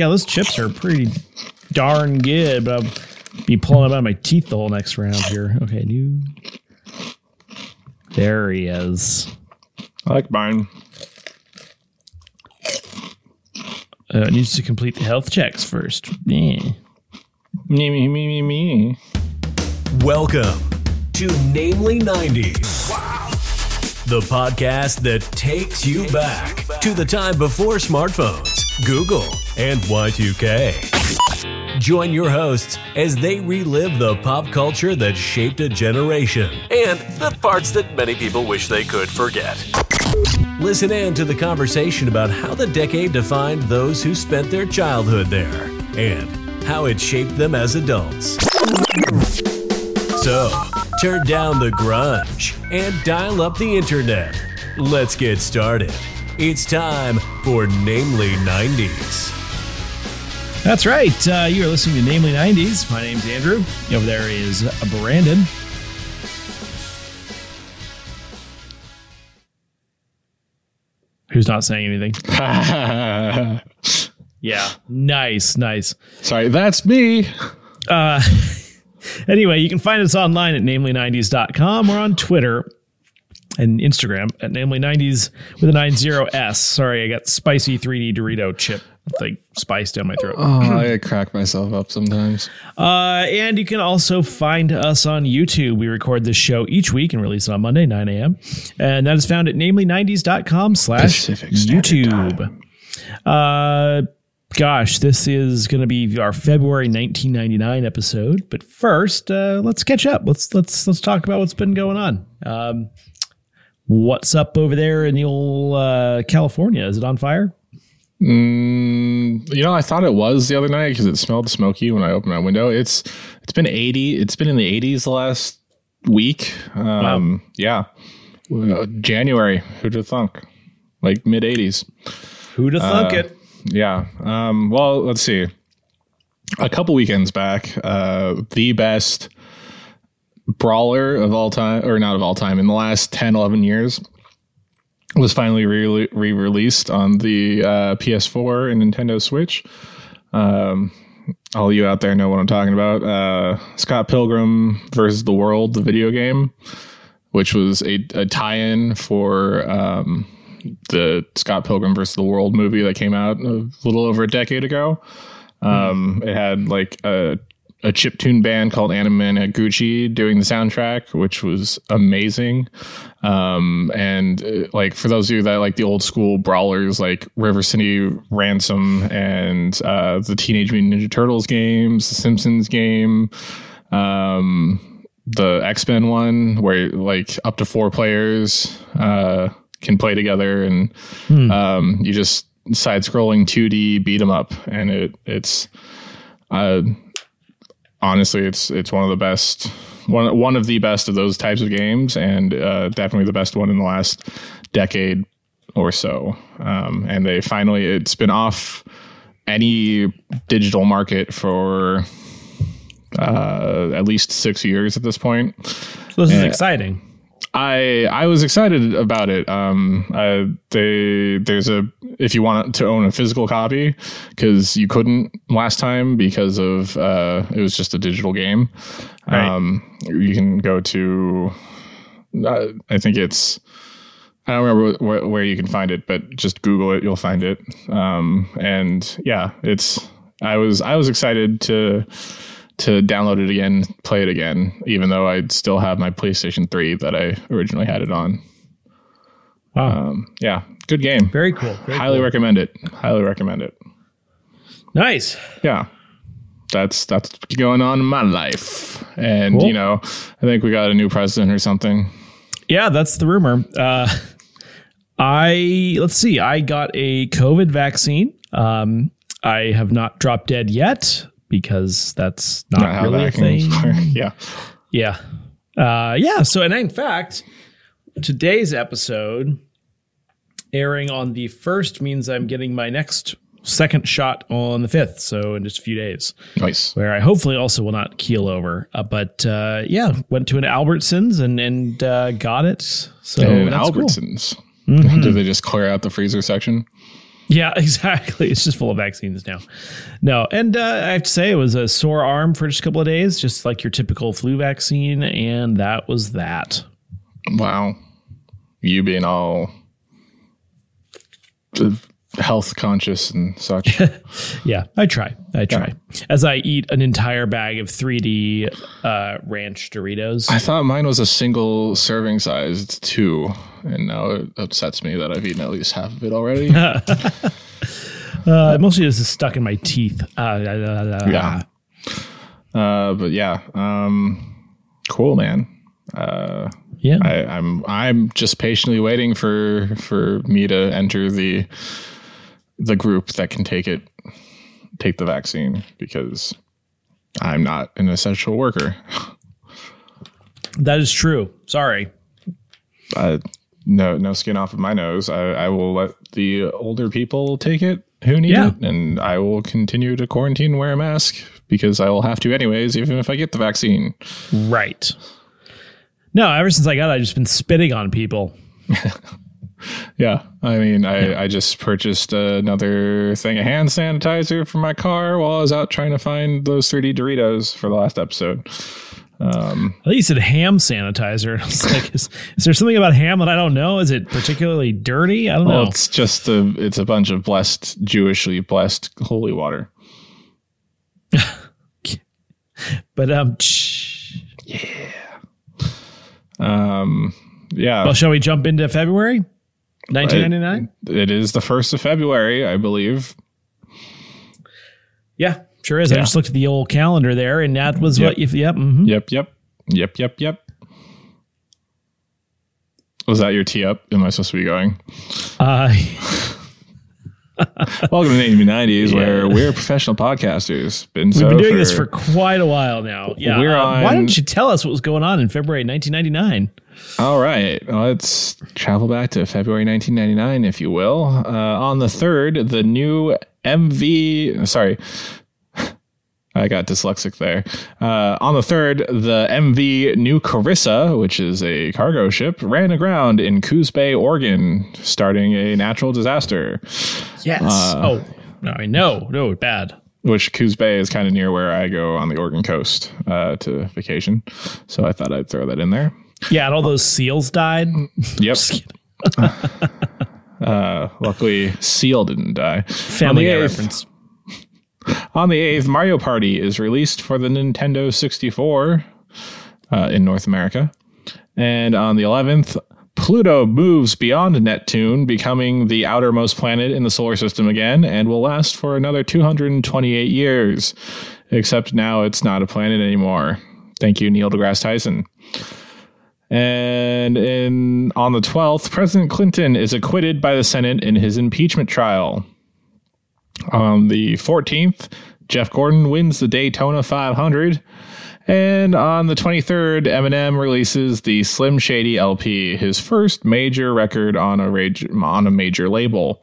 yeah, those chips are pretty darn good, but I'll be pulling them out of my teeth the whole next round here. Okay, new. There he is. I like mine. Uh, needs to complete the health checks first. Yeah. Me, me, me, me, me. Welcome to Namely 90s. The podcast that takes you back to the time before smartphones, Google, and Y2K. Join your hosts as they relive the pop culture that shaped a generation and the parts that many people wish they could forget. Listen in to the conversation about how the decade defined those who spent their childhood there and how it shaped them as adults. So, turn down the grunge and dial up the internet. Let's get started. It's time for Namely 90s. That's right. Uh, you are listening to Namely 90s. My name's Andrew. Over there is Brandon. Who's not saying anything? Yeah. Nice, nice. Sorry, that's me. Uh, anyway, you can find us online at namely90s.com or on Twitter and Instagram at namely90s with a 90s. Sorry, I got spicy 3D Dorito chip like spice down my throat. Oh, I crack myself up sometimes. Uh, and you can also find us on YouTube. We record this show each week and release it on Monday, 9 a.m. And that is found at namely90s.com slash YouTube. Uh, gosh, this is going to be our February 1999 episode. But first, uh, let's catch up. Let's let's let's talk about what's been going on. Um, what's up over there in the old uh, California? Is it on fire? Mm, you know, I thought it was the other night because it smelled smoky when I opened my window. It's it's been eighty. It's been in the eighties the last week. Um, Yeah, Uh, January. Who'd have thunk? Like mid eighties. Who'd have thunk it? Yeah. Um, well, let's see. A couple weekends back, uh, the best brawler of all time, or not of all time, in the last 10, 11 years, was finally re released on the uh, PS4 and Nintendo Switch. Um, all you out there know what I'm talking about. Uh, Scott Pilgrim versus the World, the video game, which was a, a tie in for. Um, the Scott Pilgrim versus the World movie that came out a little over a decade ago. Um, It had like a a chiptune band called Anime Gucci doing the soundtrack, which was amazing. Um, and uh, like for those of you that like the old school brawlers, like River City Ransom and uh, the Teenage Mutant Ninja Turtles games, the Simpsons game, um, the X Men one, where like up to four players uh, can play together, and um, you just side scrolling 2D beat 'em up, and it it's uh, honestly it's it's one of the best one one of the best of those types of games, and uh, definitely the best one in the last decade or so. Um, and they finally it's been off any digital market for uh, at least six years at this point. So this is exciting. I I was excited about it. Um, uh, they there's a if you want to own a physical copy because you couldn't last time because of uh, it was just a digital game. Right. Um, you can go to uh, I think it's I don't remember where, where you can find it, but just Google it, you'll find it. Um, and yeah, it's I was I was excited to to download it again, play it again, even though I still have my PlayStation 3 that I originally had it on. Wow. Um, yeah, good game. Very cool. Very Highly cool. recommend it. Highly recommend it. Nice. Yeah. That's that's going on in my life. And Cool. you know, I think we got a new president or something. Yeah, that's the rumor. Uh, I let's see. I got a COVID vaccine. Um, I have not dropped dead yet because that's not, Not how really a thing. yeah. Yeah, uh, yeah. So, and in fact, today's episode airing on the first means I'm getting my next second shot on the fifth. So in just a few days. Nice. where I hopefully also will not keel over. Uh, but uh, yeah, went to an Albertsons and and uh, got it. So that's cool. Albertsons. Did they just clear out the freezer section? Yeah, exactly. It's just full of vaccines now. No, and uh, I have to say it was a sore arm for just a couple of days, just like your typical flu vaccine, and that was that. Wow. You being all uh, health conscious and such. Yeah, I try. I try. As I eat an entire bag of 3D uh, ranch Doritos. I thought mine was a single serving size. It's two. And now it upsets me that I've eaten at least half of it already. Uh, mostly this is stuck in my teeth. Uh, Yeah. uh, but yeah. Um, cool, man. yeah. I, I'm I'm just patiently waiting for for me to enter the the group that can take it take the vaccine because I'm not an essential worker. that is true. Sorry. Uh, no no skin off of my nose. I, I will let the older people take it who need Yeah. it, and I will continue to quarantine, and wear a mask because I will have to anyways, even if I get the vaccine. Right. No, ever since I got it, I've just been spitting on people. Yeah, I mean, I, I just purchased another thing of hand sanitizer for my car while I was out trying to find those 3D Doritos for the last episode. I think you said ham sanitizer. I like, is, is there something about ham that I don't know? Is it particularly dirty? I don't Well, know. it's just a it's a bunch of blessed Jewishly blessed holy water. But um, yeah, Um, yeah, well, shall we jump into February, 1999? it is the first of February, I believe. Yeah, sure is. I just looked at the old calendar there, and that was Yep. what you. Yep. mhm. Yep, yep, yep, yep, yep. Was that your tee up? Am I supposed to be going? Uh, Welcome to the 90s, where we're professional podcasters. Been we've been doing this for quite a while now. Yeah. We're uh, why on- don't you tell us what was going on in February 1999? All right, let's travel back to February 1999, if you will. Uh, on the 3rd, the new MV, sorry, I got dyslexic there. Uh, on the 3rd, the MV New Carissa, which is a cargo ship, ran aground in Coos Bay, Oregon, starting a natural disaster, Yes. oh, no, I know. No, bad. which Coos Bay is kind of near where I go on the Oregon coast uh, to vacation. So I thought I'd throw that in there. Yeah, and all those seals died. Yep. Just kidding. Luckily, Seal didn't die. Family Guy On the 8th, reference. On the 8th, Mario Party is released for the Nintendo 64 uh, in North America. And on the 11th, Pluto moves beyond Neptune, becoming the outermost planet in the solar system again, and will last for another 228 years. Except now it's not a planet anymore. Thank you, Neil deGrasse Tyson. And in on the 12th, President Clinton is acquitted by the Senate in his impeachment trial. On the 14th, Jeff Gordon wins the Daytona 500. And on the 23rd, Eminem releases the Slim Shady LP, his first major record on a, rage, on a major label.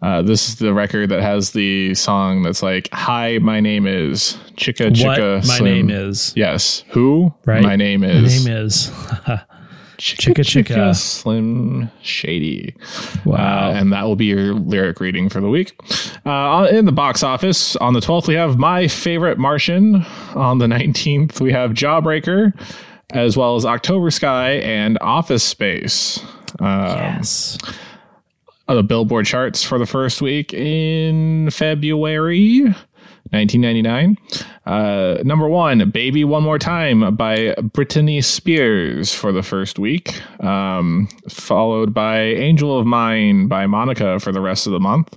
Uh, this is the record that has the song that's like, Hi, my name is Chicka Chicka What my name is. Yes. Who? Right. My name is. My name is. Chicka Chicka Chicka. Slim Shady. Wow. Uh, and that will be your lyric reading for the week. Uh, in the box office, on the 12th, we have My Favorite Martian. On the 19th, we have Jawbreaker, as well as October Sky and Office Space. Uh, yes. the Billboard charts for the first week in February 1999. Uh, number one, Baby One More Time by Britney Spears for the first week, um, followed by Angel of Mine by Monica for the rest of the month.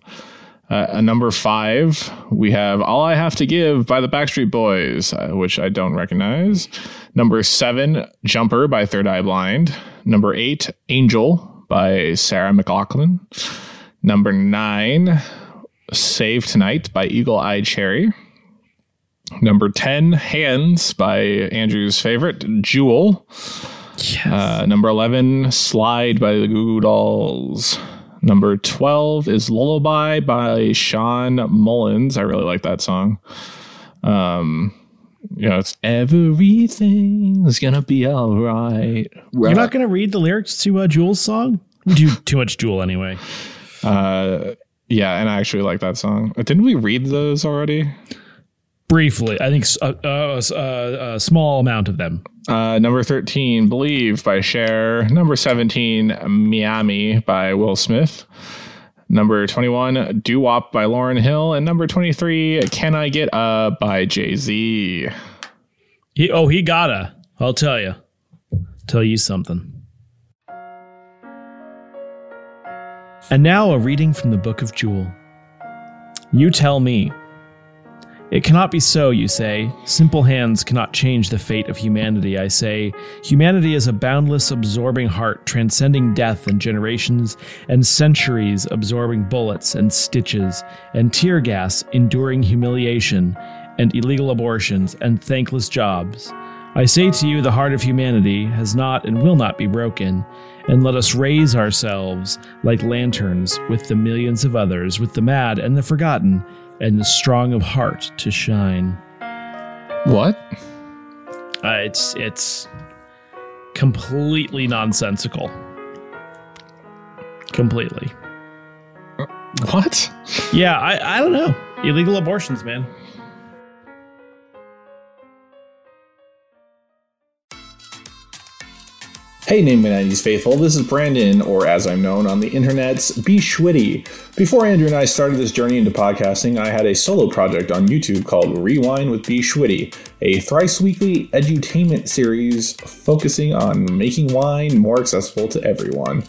Uh, number five, we have All I Have to Give by the Backstreet Boys, uh, which I don't recognize. Number seven, Jumper by Third Eye Blind. Number eight, Angel by Sarah McLachlan. Number nine, Save Tonight by Eagle Eye Cherry. Number 10, Hands by Andrew's favorite, Jewel. Yes. Uh, number 11, Slide by the Goo Goo Dolls. Number 12 is Lullaby by Shawn Mullins. I really like that song. Um, you know, it's everything's gonna be all right. You're not going to read the lyrics to uh, Jewel's song? We do too much Jewel anyway. Uh, Yeah, and I actually like that song. Didn't we read those already? Briefly, I think a, a, a, a small amount of them. Uh, number 13, Believe by Cher. Number 17, Miami by Will Smith. Number 21, Doo Wop by Lauryn Hill. And number 23, Can I Get Up by Jay Z. He, oh, he gotta. I'll tell you. Tell you something. And now a reading from the Book of Jewel. You tell me. It cannot be so, you say. Simple hands cannot change the fate of humanity, I say. Humanity is a boundless, absorbing heart, transcending death and generations and centuries, absorbing bullets and stitches and tear gas, enduring humiliation and illegal abortions and thankless jobs. I say to you, the heart of humanity has not and will not be broken, and let us raise ourselves like lanterns with the millions of others, with the mad and the forgotten, and the strong of heart to shine. What? Uh, it's it's completely nonsensical. Completely. What? Yeah, I, I don't know. Illegal abortions, man. Hey, Namely 90s faithful, this is Brandon, or as I'm known on the internets, B Schwitty. Before Andrew and I started this journey into podcasting, I had a solo project on YouTube called Rewine with B Schwitty, a thrice weekly edutainment series focusing on making wine more accessible to everyone.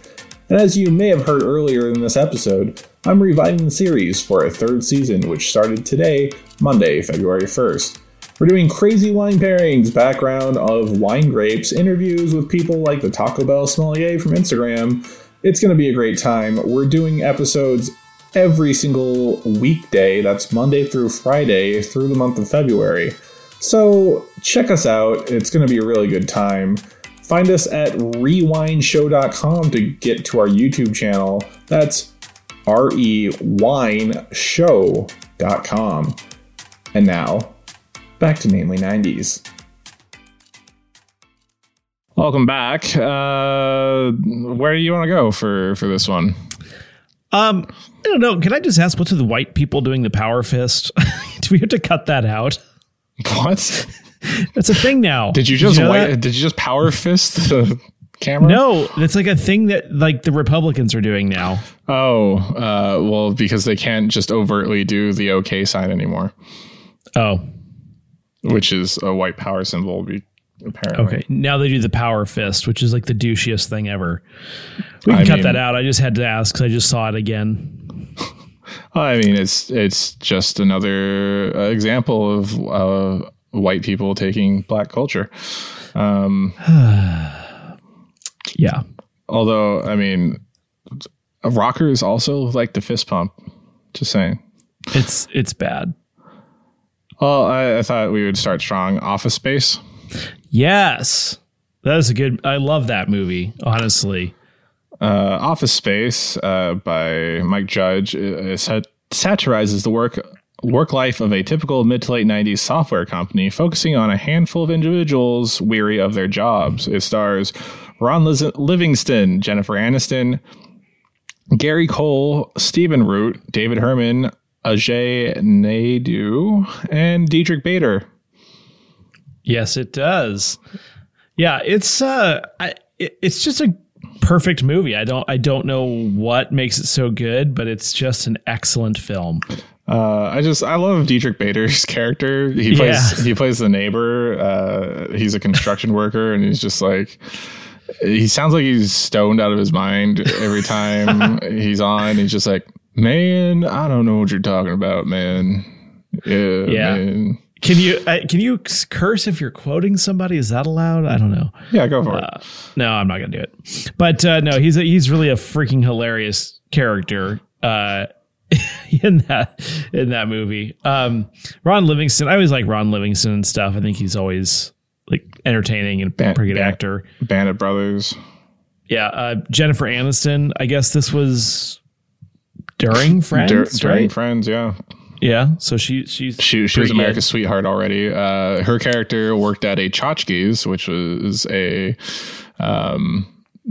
And as you may have heard earlier in this episode, I'm reviving the series for a third season, which started today, Monday, February 1st. We're doing crazy wine pairings, background of wine grapes, interviews with people like the Taco Bell sommelier from Instagram. It's going to be a great time. We're doing episodes every single weekday. That's Monday through Friday through the month of February. So check us out. It's going to be a really good time. Find us at rewineshow.com to get to our YouTube channel. That's R E Wine Show.com. And now, back to Namely 90s. Welcome back. Uh, where do you want to go for, for this one? Um, I don't know. Can I just ask what's with the white people doing the power fist? Do we have to cut that out? What? That's a thing now. Did you just know white, did you just power fist the camera? No, it's like a thing that like the Republicans are doing now. Oh, uh, well, because they can't just overtly do the OK sign anymore, Oh, which is a white power symbol. Apparently. okay. Now they do the power fist, which is like the douchiest thing ever. We can I cut mean- that out. I just had to ask because I just saw it again. I mean, it's it's just another uh, example of uh, white people taking black culture. Um, Yeah. although, I mean, rockers also like the fist pump. Just saying. It's it's bad. Well, I, I thought we would start strong. Office Space. Yes. That is a good I love that movie, honestly. Uh, Office Space uh, by Mike Judge uh, sat- satirizes the work work life of a typical mid to late 90s software company, focusing on a handful of individuals weary of their jobs. It stars Ron Liz- Livingston, Jennifer Aniston, Gary Cole, Stephen Root, David Herman, Ajay Naidu, and Diedrich Bader. Yes, it does. Yeah, it's uh I it, it's just a perfect movie. I don't I don't know what makes it so good, but it's just an excellent film. Uh, I just I love Diedrich Bader's character. He plays Yeah. he plays the neighbor. Uh, he's a construction worker, and he's just like he sounds like he's stoned out of his mind every time he's on. He's just like, man, I don't know what you're talking about, man. Yeah, Yeah. man. Can you uh, can you curse if you're quoting somebody? Is that allowed? I don't know. yeah. Go for it. Uh, no, I'm not gonna do it. But uh, no, he's a, he's really a freaking hilarious character uh, in that in that movie. Um, Ron Livingston, I always like Ron Livingston and stuff. I think he's always like entertaining and a Ban- pretty good ban- actor. Band of Brothers. Yeah, uh, Jennifer Aniston. I guess this was during Friends, Dur- during right? Friends, yeah. yeah, so she she's She, she was America's sweetheart already. Uh, her character worked at a Chotchkie's, which was a um,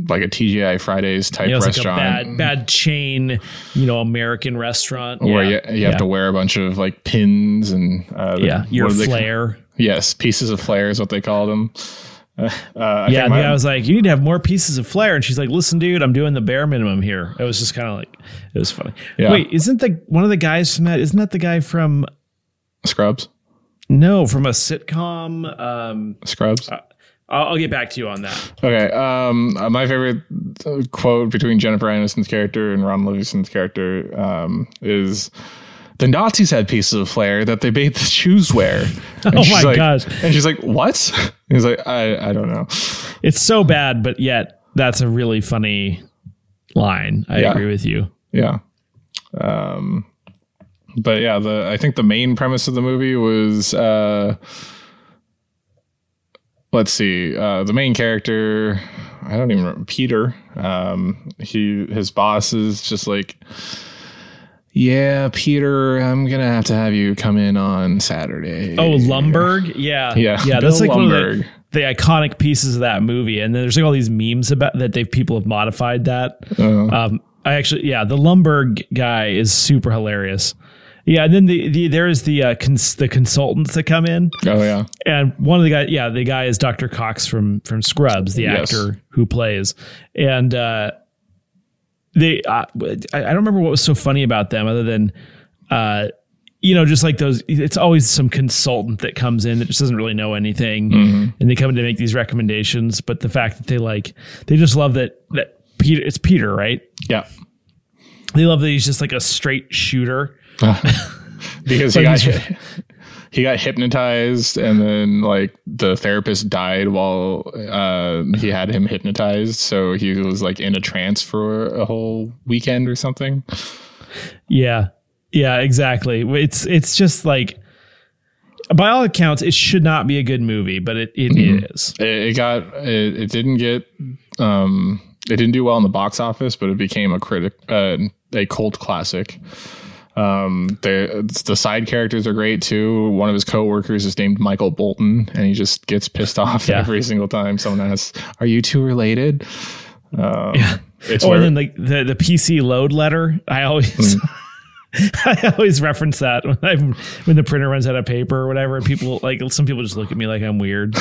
like a TGI Fridays type know, it's like a restaurant bad, bad chain, you know, American restaurant. where yeah. you, you have yeah. to wear a bunch of like pins and uh, yeah, your do. Yes, pieces of flair is what they called them. Uh, I Yeah, think and my- the was like, "You need to have more pieces of flair," and she's like, "Listen, dude, I'm doing the bare minimum here." It was just kind of like it was funny. Yeah. Wait, isn't the one of the guys from that? Isn't that the guy from Scrubs. no from a sitcom? Um, Scrubs. I'll, I'll get back to you on that. Okay. Um, uh, my favorite uh, quote between Jennifer Aniston's character and Ron Livingston's character um, is. The Nazis had pieces of flair that they made the Jews wear. And Oh my like- gosh. And she's like, "What?" He's like, "I, I don't know." It's so bad, but yet that's a really funny line. I Yeah. agree with you. Yeah. Um, but yeah, the I think the main premise of the movie was uh, let's see, uh, the main character. I don't even remember Peter. Um, he his boss is just like, yeah, Peter, I'm gonna have to have you come in on Saturday. Oh, Lumbergh, yeah, Yeah, yeah. That's Bill like one of Lumbergh. the, the iconic pieces of that movie. And then there's like all these memes about that. They've people have modified that. Uh, Um, I actually, yeah, the Lumbergh guy is super hilarious. Yeah, and then the, the there is the uh, cons- the consultants that come in, oh yeah, and one of the guys, yeah, the guy is Dr. Cox from from Scrubs, the Yes. actor who plays, and uh, they, uh, I, I don't remember what was so funny about them, other than, uh, you know, just like those. It's always some consultant that comes in that just doesn't really know anything, and they come in to make these recommendations. But the fact that they like, they just love that that Peter, it's Peter, right? yeah. They love that he's just like a straight shooter. because he Like got he's- he got hypnotized and then like the therapist died while uh, he had him hypnotized so he was like in a trance for a whole weekend or something Yeah. Yeah, exactly. It's it's just like by all accounts, it should not be a good movie, but it, it is. it, it got it, it didn't get um it didn't do well in the box office but it became a critic uh, a cult classic um the the side characters are great too one of his co-workers is named michael bolton and he just gets pissed off Yeah. every single time someone asks are you two related um, it's Oh, where, and then like the, the PC load letter, I always I always reference that when I when the printer runs out of paper or whatever. And people like some people just look at me like I'm weird.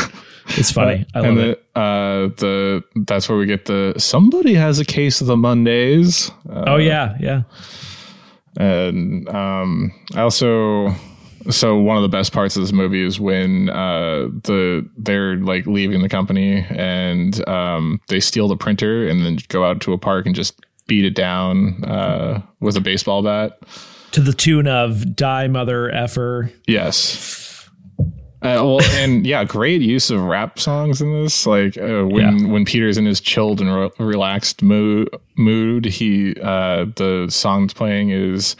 It's funny. I love and it. the uh the that's where we get the somebody has a case of the mondays uh, oh yeah, yeah. And um i also so one of the best parts of this movie is when uh the they're like leaving the company and um they steal the printer and then go out to a park and just beat it down uh with a baseball bat To the tune of "Die Mother Effer." yes uh, well, and yeah, great use of rap songs in this. Like uh, when when Peter's in his chilled and re- relaxed mood, mood, he uh, the song's playing is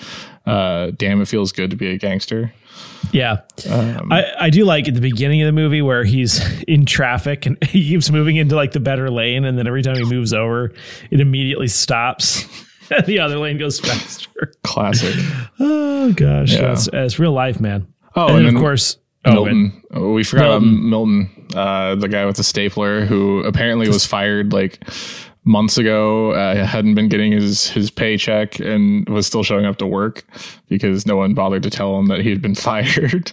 uh, "Damn, it feels good to be a gangster." Yeah. Um, I, I do like at the beginning of the movie where he's in traffic and he keeps moving into like the better lane. And then every time he moves over, it immediately stops. and the other lane goes faster. Classic. Oh, gosh. Yeah. That's, that's real life, man. Oh, and, and then of course, oh, Milton. Oh, we forgot Milton. about Milton, uh, the guy with the stapler who apparently was fired like months ago. Uh, hadn't been getting his his paycheck and was still showing up to work because no one bothered to tell him that he had been fired.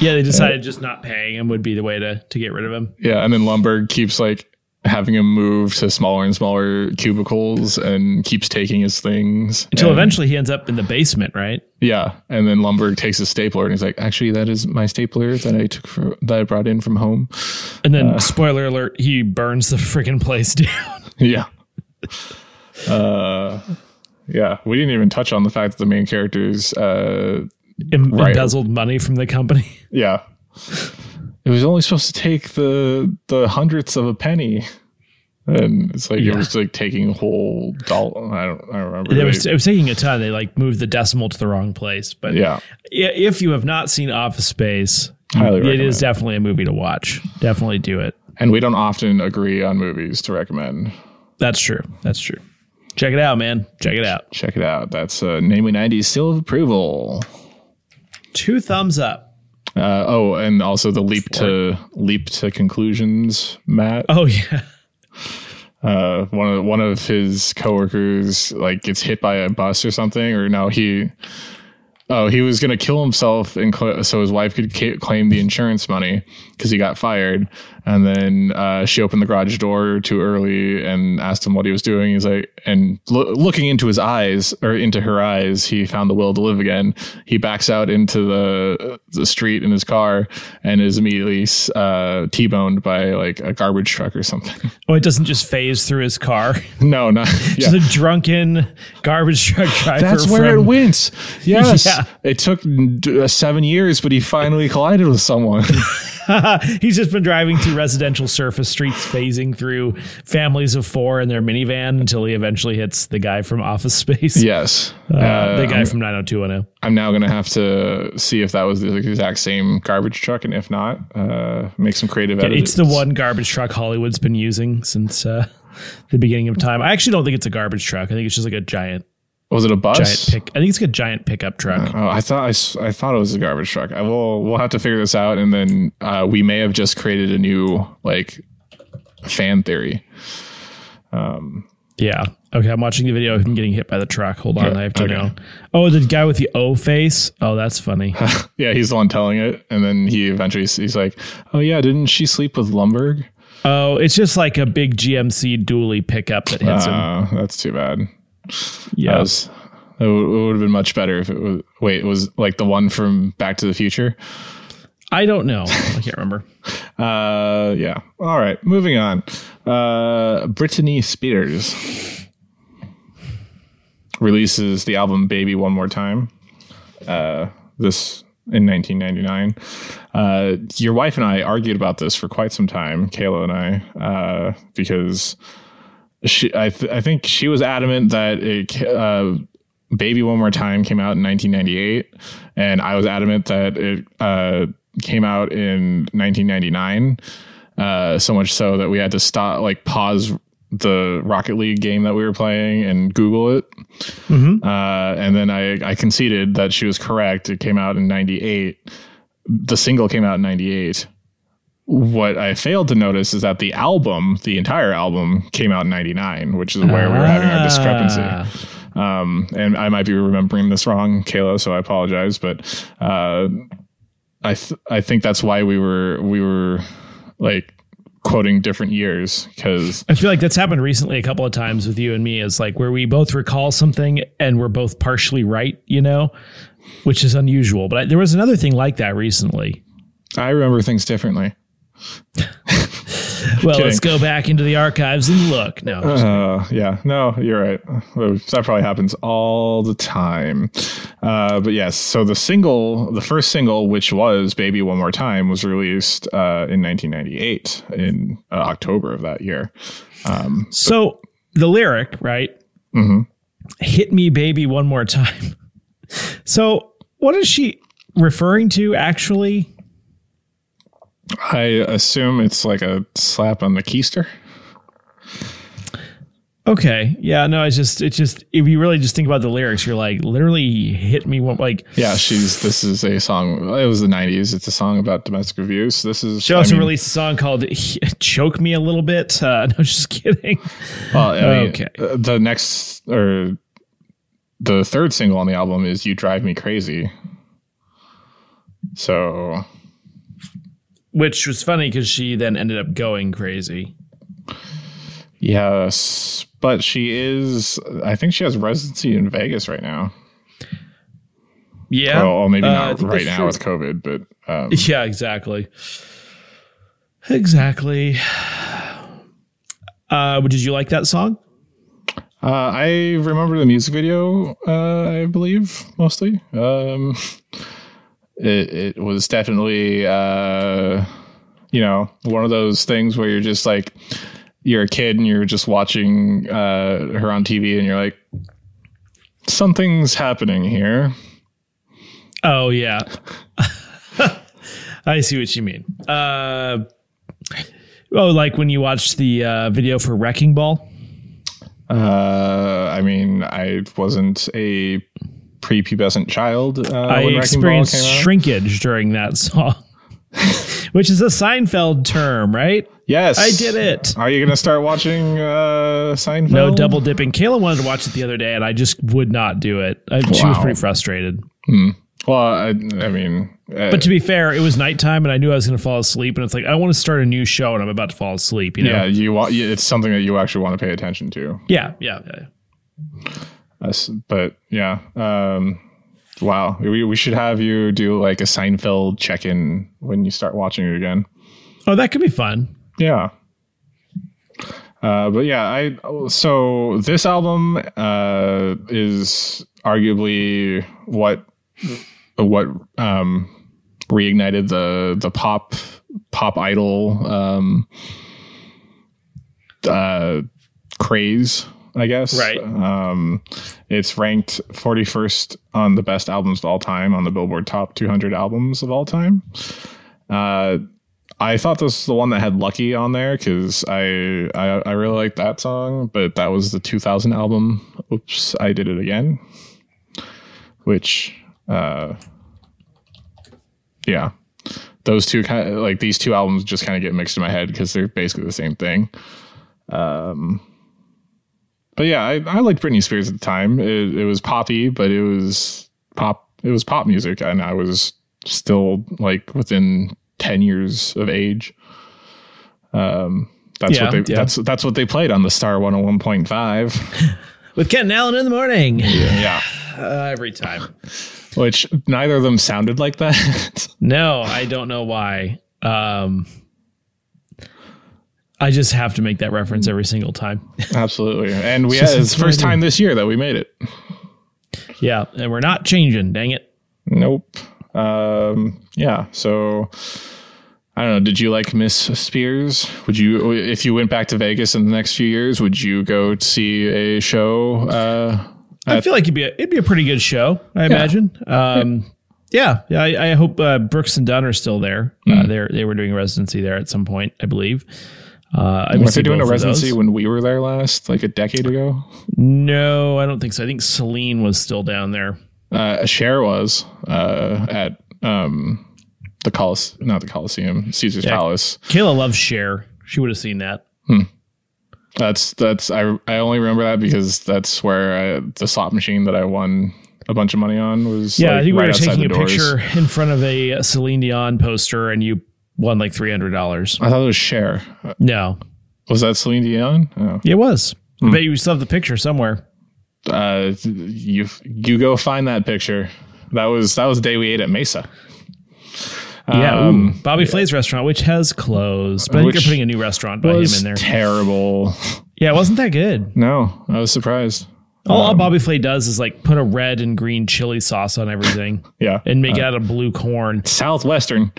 yeah, they decided just not paying him would be the way to, to get rid of him. yeah, and then Lumbergh keeps like having him move to smaller and smaller cubicles and keeps taking his things Until And- eventually he ends up in the basement, right? Yeah, and then Lumbergh takes his stapler and he's like, "Actually, that is my stapler that I took for that I brought in from home." And then, Uh. spoiler alert, he burns the freaking place down. Yeah. Uh, yeah. We didn't even touch on the fact that the main characters. Uh, Em- Embezzled money from the company. yeah. It was only supposed to take the the hundredths of a penny, and it's like Yeah. it was like taking a whole dollar. I don't. I don't remember. It was, it was taking a ton. They like moved the decimal to the wrong place. But yeah. if you have not seen Office Space, Highly it is definitely a movie to watch. Definitely do it. And we don't often agree on movies to recommend. That's true. That's true. Check it out, man. Check it out. Check it out. That's uh, namely '90s seal of approval. Two thumbs up. Uh, oh, and also the leap to leap to conclusions, Matt. Oh yeah. uh, one of one of his coworkers like gets hit by a bus or something, or no, he Oh, he was going to kill himself, and cl- so his wife could ca- claim the insurance money because he got fired. And then uh, she opened the garage door too early and asked him what he was doing. He's like, and lo- looking into his eyes or into her eyes, he found the will to live again. He backs out into the the street in his car and is immediately uh, t-boned by like a garbage truck or something. Oh, it doesn't just phase through his car. no, not yeah. Just a drunken garbage truck driver. That's where from- it went. Yes. Yeah. It took uh, seven years, but he finally collided with someone. He's just been driving through residential surface streets, phasing through families of four in their minivan until he eventually hits the guy from Office Space. yes. Uh, Uh, the guy I'm, from 90210. I'm now going to have to see if that was the exact same garbage truck. And if not, uh, make some creative edits. It's the one garbage truck Hollywood's been using since uh, the beginning of time. I actually don't think it's a garbage truck. I think it's just like a giant, Was it a bus? giant pick. I think it's like a giant pickup truck. Oh, I thought I, I thought it was a garbage truck. I will. We'll have to figure this out, and then uh, we may have just created a new like fan theory. Yeah. Okay, I'm watching the video of him getting hit by the truck. Hold on, I have to okay. know. Oh, the guy with the O face. Oh, that's funny. Yeah, he's the one telling it, and then he eventually he's like, "Oh yeah, didn't she sleep with Lumbergh?" oh, it's just like a big GMC dually pickup that hits him. Uh, that's too bad. That was, it would have been much better if it was. Wait, it was like the one from Back to the Future. I don't know. I can't remember. Uh, yeah. All right, moving on. Uh, Britney Spears releases the album "Baby One More Time." Uh, this in 1999. Uh, your wife and I argued about this for quite some time, Kayla and I, uh, because she, I, th- I think she was adamant that it, uh, Baby One More Time came out in 1998, and I was adamant that it uh, came out in 1999. Uh, so much so that we had to stop, like, pause the Rocket League game that we were playing and Google it. Uh, and then I, I conceded that she was correct. It came out in 98. The single came out in 98. What I failed to notice is that the album, the entire album, came out in 99, which is where we were having our discrepancy Ah. um, and I might be remembering this wrong, Kayla, so I apologize. But uh, I th- I think that's why we were we were like quoting different years because I feel like that's happened recently a couple of times with you and me. Is like where we both recall something and we're both partially right, you know, which is unusual. But I, there was another thing like that recently. I remember things differently. Well, let's go back into the archives and look. No, Uh, yeah, no, you're right. That probably happens all the time. Uh, but yes, so the single, the first single, which was "Baby One More Time," was released uh, in 1998 in uh, October of that year. so the lyric, right? Hit me, baby, one more time. So what is she referring to actually? I assume it's like a slap on the keister. Okay. Yeah, no, it's just it's just if you really just think about the lyrics, you're like literally hit me one like Yeah, she's. This is a song. It was the '90s. It's a song about domestic abuse. This is. she also I mean, released a song called Choke Me a Little Bit. Uh, no, just kidding. Well, I mean, Okay. uh, The next or the third single on the album is "You Drive Me Crazy." So Which was funny because she then ended up going crazy. yes, but she is. I think she has residency in Vegas right now. Yeah. Well, maybe Uh, not think right now true. with COVID, but um, Yeah, exactly. Exactly. Uh, did you like that song? Uh, I remember the music video. Uh, I believe mostly. Um, it it was definitely uh, you know one of those things where you're just like you're a kid and you're just watching uh, her on TV and you're like something's happening here. Oh yeah. I see what you mean. Uh, oh, like when you watched the uh, video for Wrecking Ball. Uh, I mean, I wasn't a prepubescent child uh, I when Wrecking Ball experienced shrinkage during that song. which is a Seinfeld term, right? Yes, I did it. Are you going to start watching uh, Seinfeld? No double dipping. Kayla wanted to watch it the other day, and I just would not do it. I, She was pretty frustrated. Well, I, I mean, uh, But to be fair, it was nighttime, and I knew I was going to fall asleep. And it's like I want to start a new show, and I'm about to fall asleep. You know? yeah, you it's something that you actually want to pay attention to. yeah, yeah. yeah. Us- but yeah, um, wow, we we should have you do like a Seinfeld check-in when you start watching it again. Oh, that could be fun. Yeah. Uh, but yeah, I so this album uh, is arguably what what um, reignited the the pop pop idol um, uh, craze, I guess. Right. Um, it's ranked 41st on the best albums of all time on the Billboard Top 200 albums of all time. Uh, I thought this was the one that had Lucky on there because I, I I really like that song, but that was the 2000 album. Oops, I did it again. Which, uh, yeah, those two kind of like these two albums just kind of get mixed in my head because they're basically the same thing. Um, but yeah, I, I liked Britney Spears at the time. It, it was poppy, but it was pop. It was pop music, and I was still like within ten years of age. Um, that's Yeah, what they yeah. that's that's what they played on the Star One Hundred One Point Five. With Ken Allen in the morning, Yeah, uh, every time. which neither of them sounded like that. No, I don't know why. Um, I just have to make that reference every single time. Absolutely, and we It's had, it's the first what I do. time this year that we made it. yeah, and we're not changing. Dang it. Nope. Um, yeah. So I don't know. Did you like Miss Spears? Would you, if you went back to Vegas in the next few years, would you go see a show? Uh, I feel like it'd be a, it'd be a pretty good show. I imagine. Um, yeah, yeah. I, I hope uh, Brooks and Dunn are still there. Uh, they they were doing residency there at some point, I believe. Uh, I was they doing a residency when we were there last, like a decade ago? No, I don't think so. I think Celine was still down there. Uh, Cher was uh, at um, the Coliseum, not the Coliseum, Caesar's Palace. Kayla loves Cher. She would have seen that. That's that's I I only remember that because that's where I, the slot machine that I won a bunch of money on was. Yeah, like, I think right we were taking a doors. picture in front of a Celine Dion poster, and you won like three hundred dollars. I thought it was Cher. No, Was that Celine Dion? Oh. it was. I bet you still have the picture somewhere. Uh, you you go find that picture. That was that was the day we ate at Mesa. Yeah, Um, ooh, Bobby Flay's restaurant, which has closed, but I think Which they're putting a new restaurant by him in there. terrible. Yeah, it wasn't that good. No, I was surprised. All, Um, all Bobby Flay does is like put a red and green chili sauce on everything Yeah, and make it out of blue corn. Southwestern.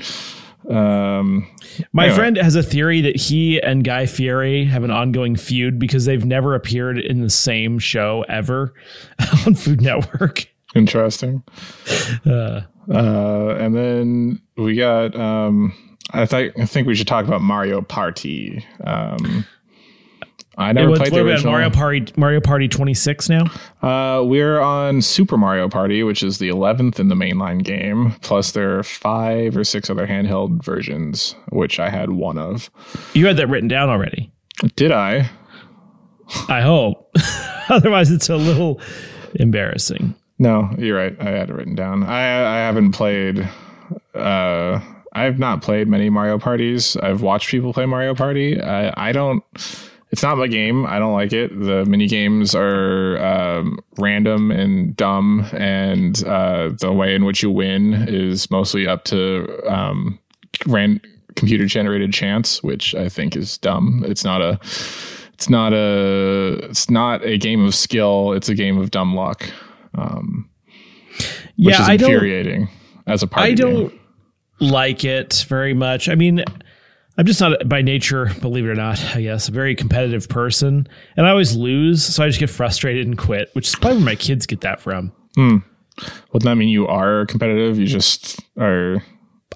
Um, My Anyway. friend has a theory that he and Guy Fieri have an ongoing feud because they've never appeared in the same show ever on Food Network. interesting. Uh, Uh, and then we got. Um, I think I think we should talk about Mario Party. Um, I never what's- played the original. Mario Party Mario Party 26 now? Uh, we're on Super Mario Party, which is the 11th in the mainline game. Plus, there are five or six other handheld versions, which I had one of. You had that written down already. Did I? I hope. Otherwise, it's a little embarrassing. No, you're right. I had it written down. I I haven't played. Uh, I've not played many Mario parties. I've watched people play Mario Party. I I don't. It's not my game. I don't like it. The mini games are um, random and dumb, and uh, the way in which you win is mostly up to um, ran computer generated chance, which I think is dumb. It's not a. It's not a. It's not a game of skill. It's a game of dumb luck which Yeah, is I don't. infuriating as a party I don't like it very much. I mean, I'm just not by nature, believe it or not, I guess, a very competitive person. And I always lose. So I just get frustrated and quit, which is probably where my kids get that from. Hmm. Wouldn't that mean you are competitive? You just are.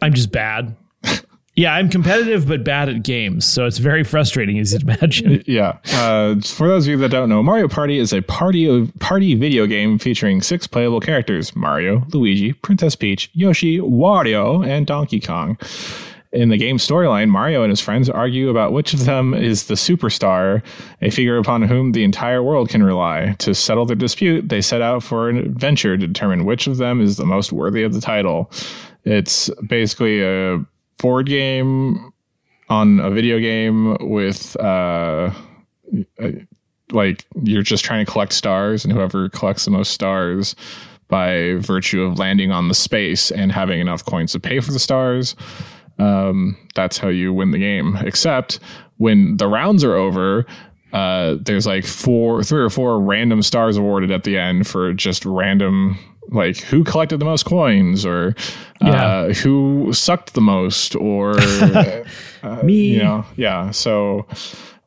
I'm just bad. yeah, I'm competitive, but bad at games. So it's very frustrating, as you'd imagine. Yeah. Uh, for those of you that don't know, Mario Party is a party party video game featuring six playable characters: Mario, Luigi, Princess Peach, Yoshi, Wario, and Donkey Kong. In the game storyline, Mario and his friends argue about which of them is the superstar, a figure upon whom the entire world can rely. To settle their dispute, they set out for an adventure to determine which of them is the most worthy of the title. It's basically a board game on a video game with uh, like you're just trying to collect stars, and whoever collects the most stars by virtue of landing on the space and having enough coins to pay for the stars um, that's how you win the game. Except when the rounds are over, uh, there's like four, three or four random stars awarded at the end for just random, like who collected the most coins or yeah. uh, who sucked the most or uh, me. You know, yeah. So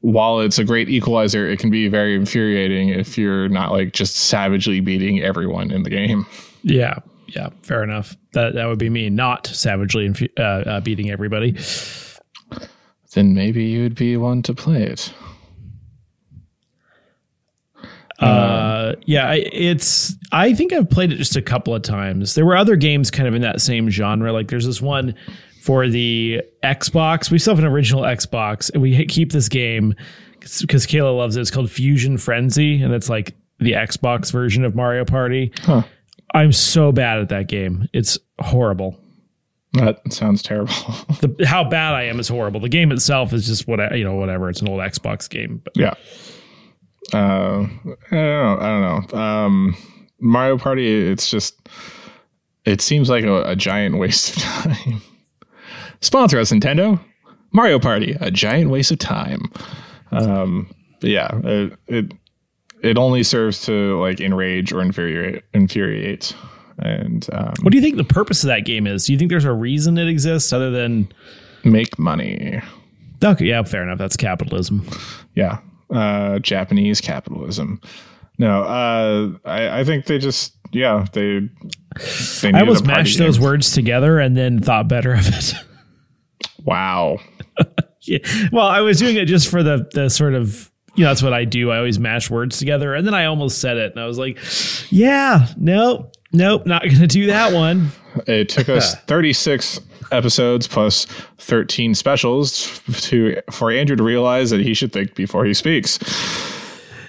while it's a great equalizer, it can be very infuriating if you're not like just savagely beating everyone in the game. Yeah yeah, fair enough. That that would be me, not savagely infu- uh, uh, beating everybody. Then maybe you'd be one to play it. Uh, yeah, it's. I think I've played it just a couple of times. There were other games kind of in that same genre. Like there's this one for the Xbox. We still have an original Xbox, and we keep this game because Kayla loves it. It's called Fusion Frenzy, and it's like the Xbox version of Mario Party. Huh. I'm so bad at that game. It's horrible. That sounds terrible. the, how bad I am is horrible. The game itself is just what you know, whatever. It's an old Xbox game. But. Yeah. Uh, I don't know. I don't know. Um, Mario Party. It's just. It seems like a, a giant waste of time. Sponsor us, Nintendo. Mario Party, a giant waste of time. Um, yeah, it, it it only serves to like enrage or infuriate. infuriate. And um, what do you think the purpose of that game is? Do you think there's a reason it exists other than make money? Okay, yeah, fair enough. That's capitalism. Yeah, uh, Japanese capitalism. No, uh, I, I think they just yeah they. they I almost mashed those words together and then thought better of it. Wow. yeah. Well, I was doing it just for the the sort of you know, that's what I do. I always mash words together. And then I almost said it. And I was like, yeah, nope, nope, not going to do that one. It took us 36 episodes plus 13 specials to for Andrew to realize that he should think before he speaks.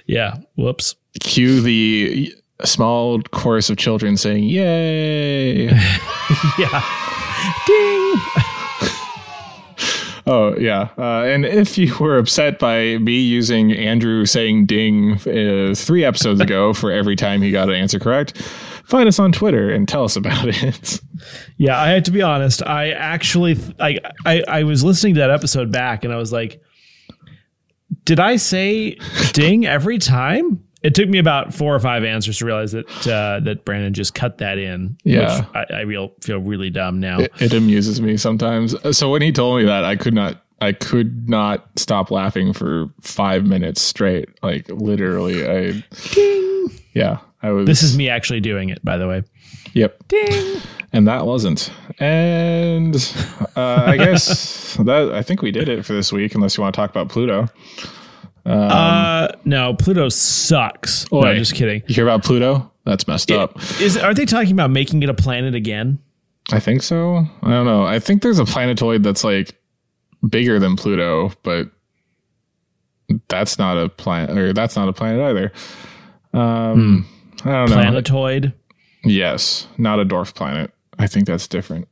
Yeah. Whoops. Cue the small chorus of children saying, yay. yeah. Ding. Oh yeah, uh, and if you were upset by me using Andrew saying "ding" uh, three episodes ago for every time he got an answer correct, find us on Twitter and tell us about it. Yeah, I had to be honest. I actually, I, I, I was listening to that episode back, and I was like, "Did I say ding every time?" It took me about four or five answers to realize that uh, that Brandon just cut that in. Yeah, I, I real, feel really dumb now. It, it, amuses me sometimes. So when he told me that, I could not. I could not stop laughing for five minutes straight. Like literally, I. Ding. Yeah, I was. This is me actually doing it, by the way. Yep. Ding. And that wasn't. And uh, I guess that I think we did it for this week. Unless you want to talk about Pluto. Um, uh, no, Pluto sucks. Oh, no, I'm just kidding. You hear about Pluto? That's messed it, up. Is are they talking about making it a planet again? I think so. I don't know. I think there's a planetoid that's like bigger than Pluto, but that's not a planet, or that's not a planet either. Um, hmm. I don't know. Planetoid. Yes, not a dwarf planet. I think that's different.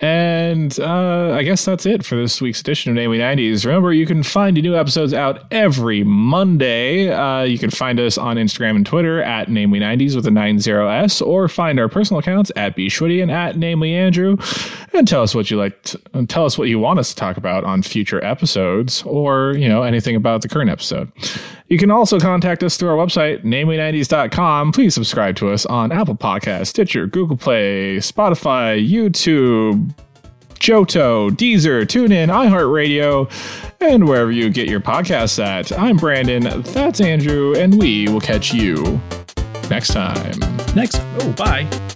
And uh, I guess that's it for this week's edition of Namely 90s. Remember, you can find new episodes out every Monday. Uh, you can find us on Instagram and Twitter at Namely 90s with a 90s, or find our personal accounts at bschwitty and at Namely Andrew, and tell us what you like. To, and tell us what you want us to talk about on future episodes, or you know anything about the current episode. You can also contact us through our website, namely90s.com. Please subscribe to us on Apple Podcasts, Stitcher, Google Play, Spotify, YouTube, Johto, Deezer, TuneIn, iHeartRadio, and wherever you get your podcasts at. I'm Brandon, that's Andrew, and we will catch you next time. Next. Oh, bye.